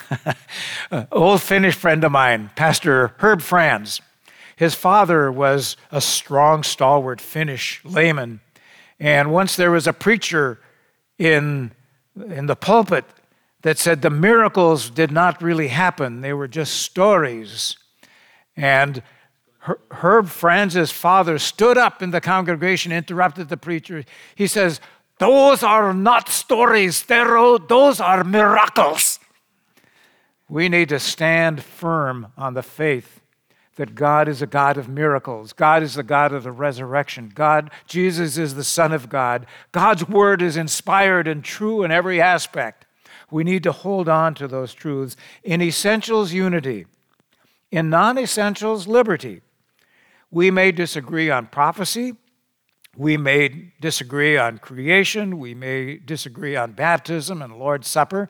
Old Finnish friend of mine, Pastor Herb Franz, his father was a strong, stalwart Finnish layman. And once there was a preacher in, in the pulpit that said the miracles did not really happen, they were just stories. And Herb Franz's father stood up in the congregation, interrupted the preacher. He says, those are not stories, those are miracles. We need to stand firm on the faith that God is a God of miracles. God is the God of the resurrection. God, Jesus is the Son of God. God's word is inspired and true in every aspect. We need to hold on to those truths. In essentials, unity. In non essentials, liberty. We may disagree on prophecy. We may disagree on creation, we may disagree on baptism and Lord's Supper.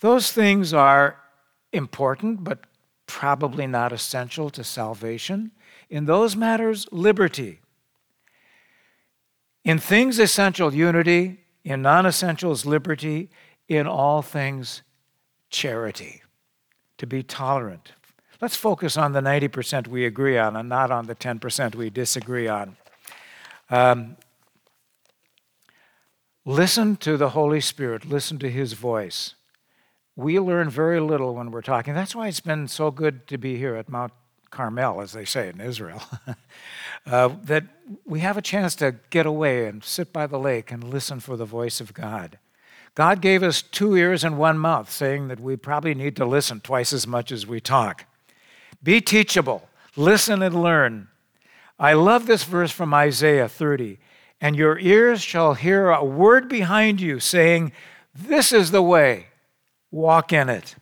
Those things are important, but probably not essential to salvation. In those matters, liberty. In things essential, unity. In non essentials, liberty. In all things, charity. To be tolerant. Let's focus on the 90% we agree on and not on the 10% we disagree on. Um, listen to the Holy Spirit, listen to His voice. We learn very little when we're talking. That's why it's been so good to be here at Mount Carmel, as they say in Israel, uh, that we have a chance to get away and sit by the lake and listen for the voice of God. God gave us two ears and one mouth, saying that we probably need to listen twice as much as we talk. Be teachable, listen and learn. I love this verse from Isaiah 30. And your ears shall hear a word behind you saying, This is the way, walk in it.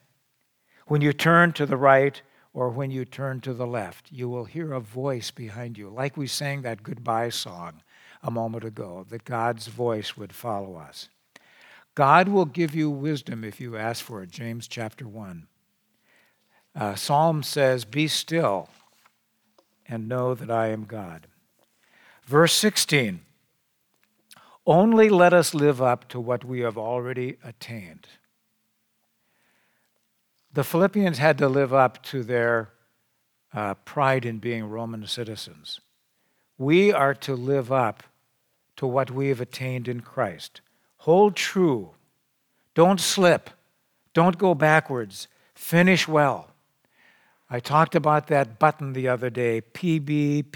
When you turn to the right or when you turn to the left, you will hear a voice behind you, like we sang that goodbye song a moment ago, that God's voice would follow us. God will give you wisdom if you ask for it, James chapter 1. Uh, Psalm says, Be still and know that I am God. Verse 16 Only let us live up to what we have already attained. The Philippians had to live up to their uh, pride in being Roman citizens. We are to live up to what we have attained in Christ. Hold true. Don't slip. Don't go backwards. Finish well. I talked about that button the other day PB.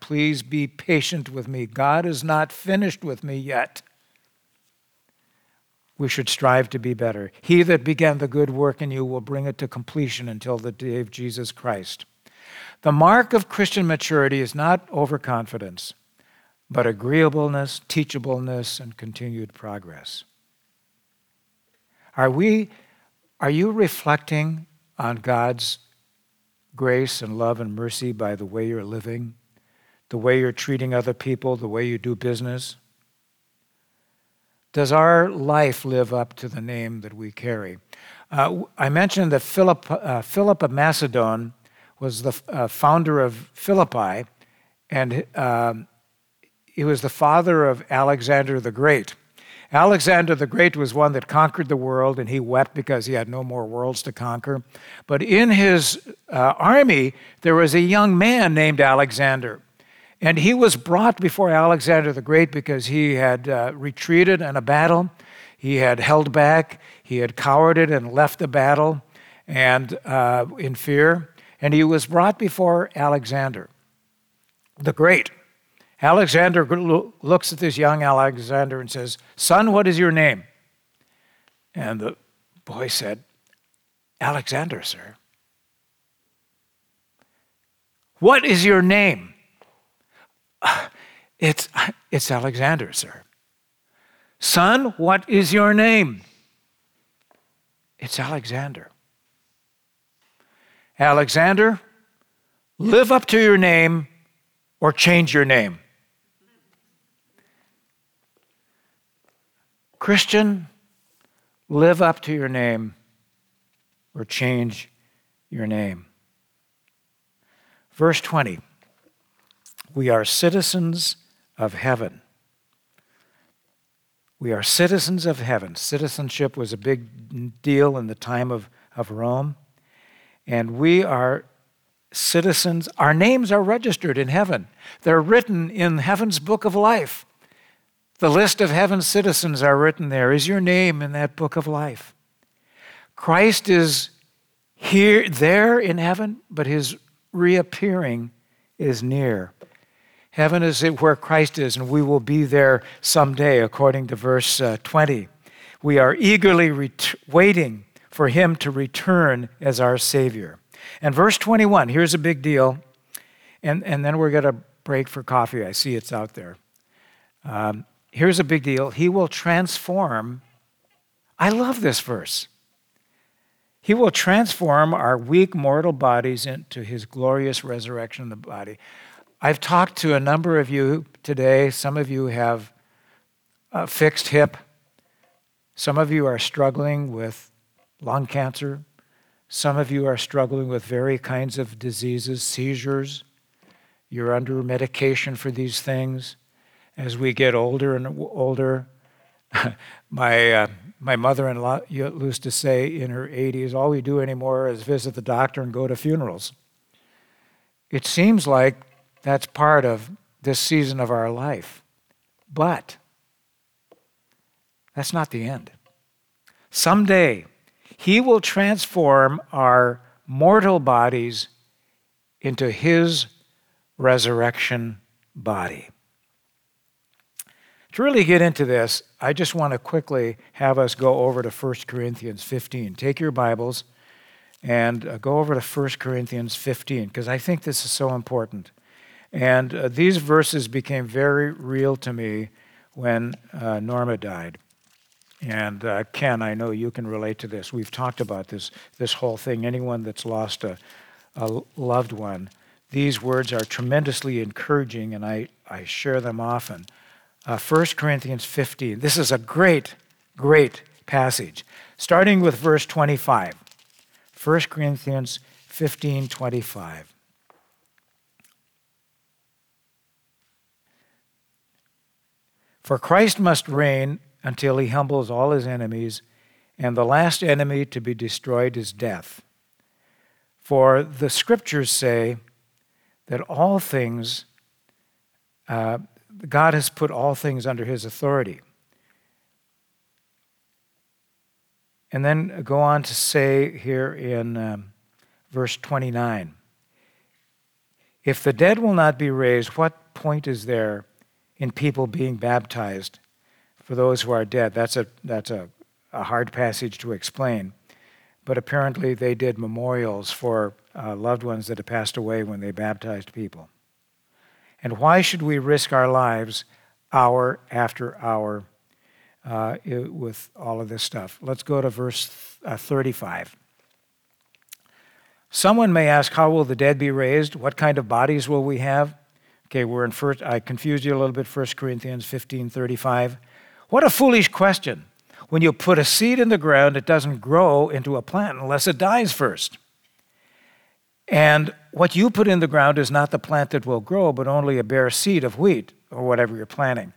Please be patient with me. God is not finished with me yet. We should strive to be better. He that began the good work in you will bring it to completion until the day of Jesus Christ. The mark of Christian maturity is not overconfidence, but agreeableness, teachableness, and continued progress. Are we are you reflecting on God's grace and love and mercy by the way you're living, the way you're treating other people, the way you do business? Does our life live up to the name that we carry? Uh, I mentioned that Philip, uh, Philip of Macedon was the uh, founder of Philippi, and um, he was the father of Alexander the Great. Alexander the Great was one that conquered the world, and he wept because he had no more worlds to conquer. But in his uh, army, there was a young man named Alexander. And he was brought before Alexander the Great because he had uh, retreated in a battle. He had held back. He had cowarded and left the battle and uh, in fear. And he was brought before Alexander the Great. Alexander looks at this young Alexander and says, Son, what is your name? And the boy said, Alexander, sir. What is your name? It's, it's Alexander, sir. Son, what is your name? It's Alexander. Alexander, live up to your name or change your name. Christian, live up to your name or change your name. Verse 20 We are citizens of heaven. We are citizens of heaven. Citizenship was a big deal in the time of, of Rome. And we are citizens. Our names are registered in heaven, they're written in heaven's book of life. The list of heaven's citizens are written there. Is your name in that book of life? Christ is here, there in heaven, but his reappearing is near. Heaven is where Christ is, and we will be there someday, according to verse uh, 20. We are eagerly ret- waiting for him to return as our Savior. And verse 21, here's a big deal, and, and then we're going to break for coffee. I see it's out there. Um, here's a big deal He will transform. I love this verse. He will transform our weak mortal bodies into his glorious resurrection of the body. I've talked to a number of you today. Some of you have a fixed hip. Some of you are struggling with lung cancer. Some of you are struggling with very kinds of diseases, seizures. You're under medication for these things. As we get older and older, my uh, my mother in law used to say in her 80s, all we do anymore is visit the doctor and go to funerals. It seems like that's part of this season of our life. But that's not the end. Someday, He will transform our mortal bodies into His resurrection body. To really get into this, I just want to quickly have us go over to 1 Corinthians 15. Take your Bibles and uh, go over to 1 Corinthians 15 because I think this is so important. And uh, these verses became very real to me when uh, Norma died. And uh, Ken, I know you can relate to this. We've talked about this, this whole thing. Anyone that's lost a, a loved one, these words are tremendously encouraging, and I, I share them often uh, 1 Corinthians 15. This is a great, great passage, starting with verse 25. 1 Corinthians 15 25. For Christ must reign until he humbles all his enemies, and the last enemy to be destroyed is death. For the scriptures say that all things uh, God has put all things under his authority. And then go on to say here in um, verse 29 If the dead will not be raised, what point is there in people being baptized for those who are dead? That's a, that's a, a hard passage to explain. But apparently, they did memorials for uh, loved ones that had passed away when they baptized people. And why should we risk our lives hour after hour uh, with all of this stuff? Let's go to verse uh, 35. Someone may ask, How will the dead be raised? What kind of bodies will we have? Okay, we're in first, I confused you a little bit, 1 Corinthians 15 35. What a foolish question. When you put a seed in the ground, it doesn't grow into a plant unless it dies first. And what you put in the ground is not the plant that will grow, but only a bare seed of wheat or whatever you're planting.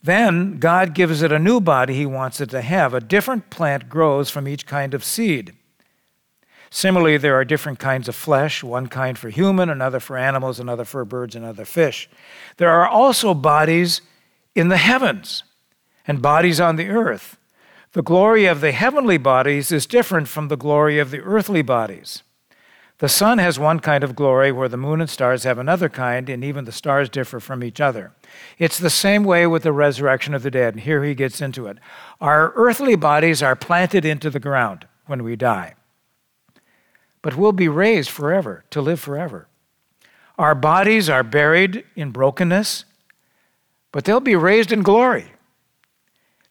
Then God gives it a new body he wants it to have. A different plant grows from each kind of seed. Similarly, there are different kinds of flesh one kind for human, another for animals, another for birds, another fish. There are also bodies in the heavens and bodies on the earth. The glory of the heavenly bodies is different from the glory of the earthly bodies. The sun has one kind of glory, where the moon and stars have another kind, and even the stars differ from each other. It's the same way with the resurrection of the dead, and here he gets into it. Our earthly bodies are planted into the ground when we die, but we'll be raised forever, to live forever. Our bodies are buried in brokenness, but they'll be raised in glory.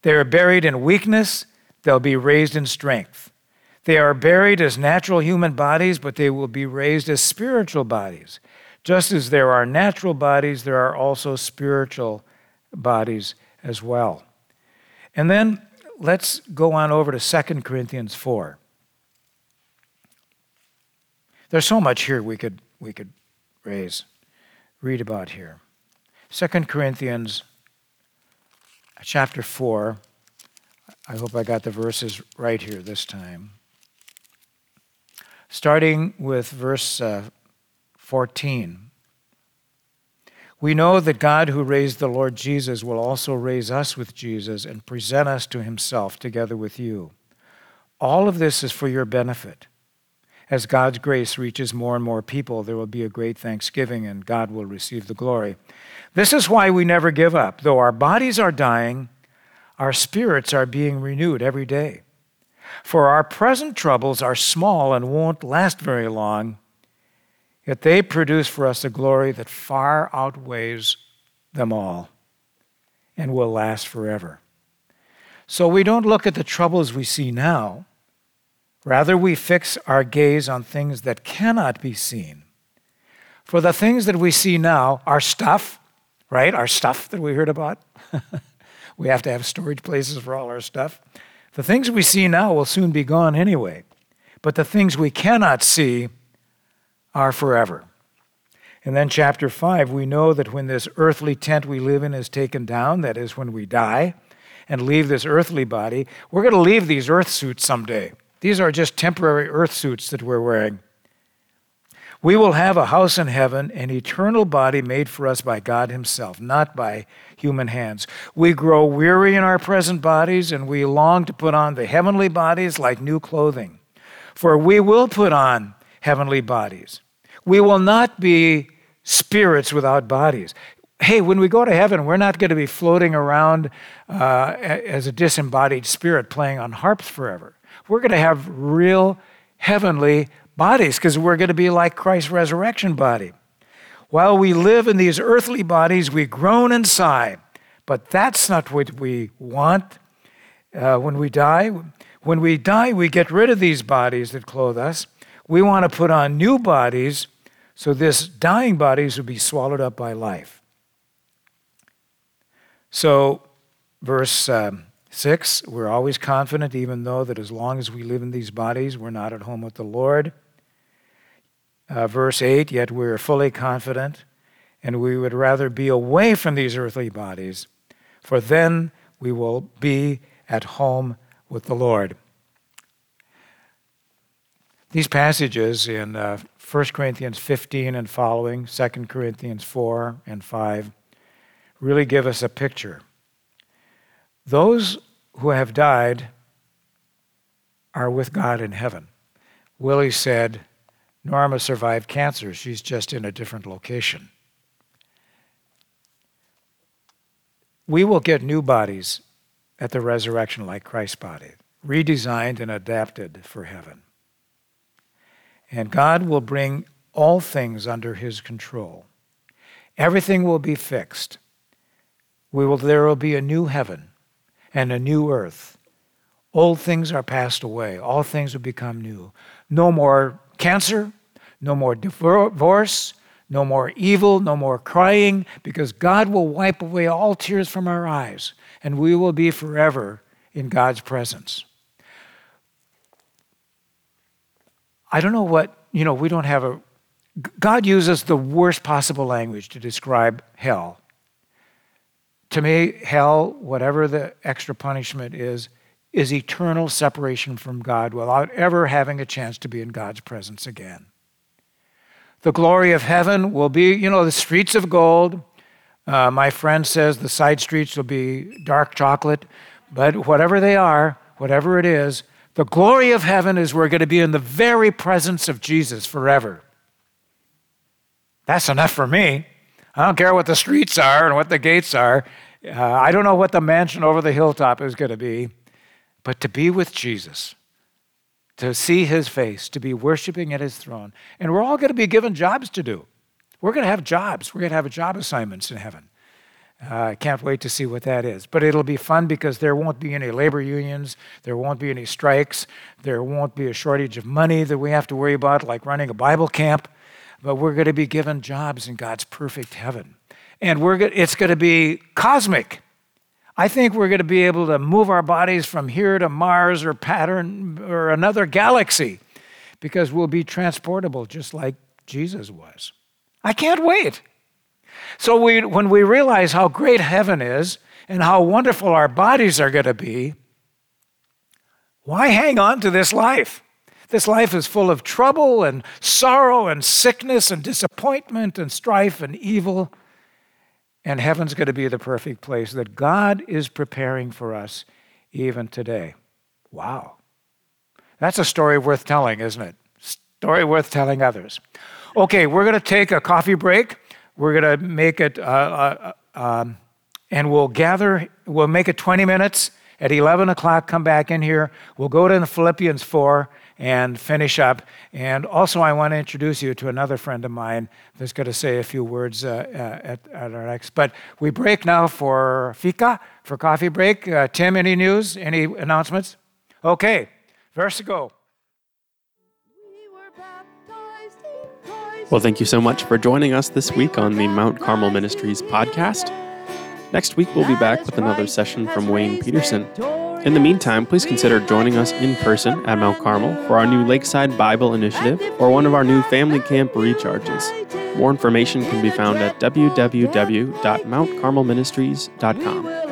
They are buried in weakness, they'll be raised in strength. They are buried as natural human bodies, but they will be raised as spiritual bodies. Just as there are natural bodies, there are also spiritual bodies as well. And then let's go on over to 2 Corinthians 4. There's so much here we could, we could raise, read about here. 2 Corinthians chapter 4. I hope I got the verses right here this time. Starting with verse uh, 14. We know that God, who raised the Lord Jesus, will also raise us with Jesus and present us to himself together with you. All of this is for your benefit. As God's grace reaches more and more people, there will be a great thanksgiving and God will receive the glory. This is why we never give up. Though our bodies are dying, our spirits are being renewed every day. For our present troubles are small and won't last very long, yet they produce for us a glory that far outweighs them all and will last forever. So we don't look at the troubles we see now. Rather, we fix our gaze on things that cannot be seen. For the things that we see now are stuff, right? Our stuff that we heard about. we have to have storage places for all our stuff. The things we see now will soon be gone anyway, but the things we cannot see are forever. And then, chapter 5, we know that when this earthly tent we live in is taken down, that is, when we die and leave this earthly body, we're going to leave these earth suits someday. These are just temporary earth suits that we're wearing. We will have a house in heaven, an eternal body made for us by God Himself, not by human hands. We grow weary in our present bodies, and we long to put on the heavenly bodies like new clothing. For we will put on heavenly bodies. We will not be spirits without bodies. Hey, when we go to heaven, we're not going to be floating around uh, as a disembodied spirit playing on harps forever. We're going to have real heavenly bodies because we're going to be like Christ's resurrection body. While we live in these earthly bodies, we groan and sigh, but that's not what we want uh, when we die. When we die, we get rid of these bodies that clothe us. We want to put on new bodies so this dying bodies will be swallowed up by life. So, verse um, 6 we're always confident, even though that as long as we live in these bodies, we're not at home with the Lord. Uh, verse 8, yet we are fully confident, and we would rather be away from these earthly bodies, for then we will be at home with the Lord. These passages in uh, 1 Corinthians 15 and following, 2 Corinthians 4 and 5, really give us a picture. Those who have died are with God in heaven. Willie said, Norma survived cancer. She's just in a different location. We will get new bodies at the resurrection like Christ's body, redesigned and adapted for heaven. And God will bring all things under his control. Everything will be fixed. We will, there will be a new heaven and a new earth. Old things are passed away, all things will become new. No more cancer, no more divorce, no more evil, no more crying, because God will wipe away all tears from our eyes, and we will be forever in God's presence. I don't know what, you know, we don't have a. God uses the worst possible language to describe hell. To me, hell, whatever the extra punishment is, is eternal separation from God without ever having a chance to be in God's presence again. The glory of heaven will be, you know, the streets of gold. Uh, my friend says the side streets will be dark chocolate, but whatever they are, whatever it is, the glory of heaven is we're going to be in the very presence of Jesus forever. That's enough for me. I don't care what the streets are and what the gates are. Uh, I don't know what the mansion over the hilltop is going to be, but to be with Jesus, to see his face, to be worshiping at his throne. And we're all going to be given jobs to do. We're going to have jobs. We're going to have job assignments in heaven. Uh, I uh, can't wait to see what that is. But it'll be fun because there won't be any labor unions, there won't be any strikes, there won't be a shortage of money that we have to worry about, like running a Bible camp. But we're going to be given jobs in God's perfect heaven. And we're go- it's going to be cosmic. I think we're going to be able to move our bodies from here to Mars or pattern or another galaxy because we'll be transportable just like Jesus was. I can't wait. So we, when we realize how great heaven is and how wonderful our bodies are going to be, why hang on to this life? This life is full of trouble and sorrow and sickness and disappointment and strife and evil. And heaven's going to be the perfect place that God is preparing for us even today. Wow. That's a story worth telling, isn't it? Story worth telling others. Okay, we're going to take a coffee break. We're going to make it, uh, uh, um, and we'll gather, we'll make it 20 minutes. At 11 o'clock, come back in here. We'll go to the Philippians 4 and finish up. And also, I want to introduce you to another friend of mine that's going to say a few words uh, uh, at, at, our next. But we break now for fika, for coffee break. Uh, Tim, any news? Any announcements? Okay, verse to go. Well, thank you so much for joining us this week on the Mount Carmel Ministries podcast. Next week, we'll be back with another session from Wayne Peterson. In the meantime, please consider joining us in person at Mount Carmel for our new Lakeside Bible Initiative or one of our new family camp recharges. More information can be found at www.mountcarmelministries.com.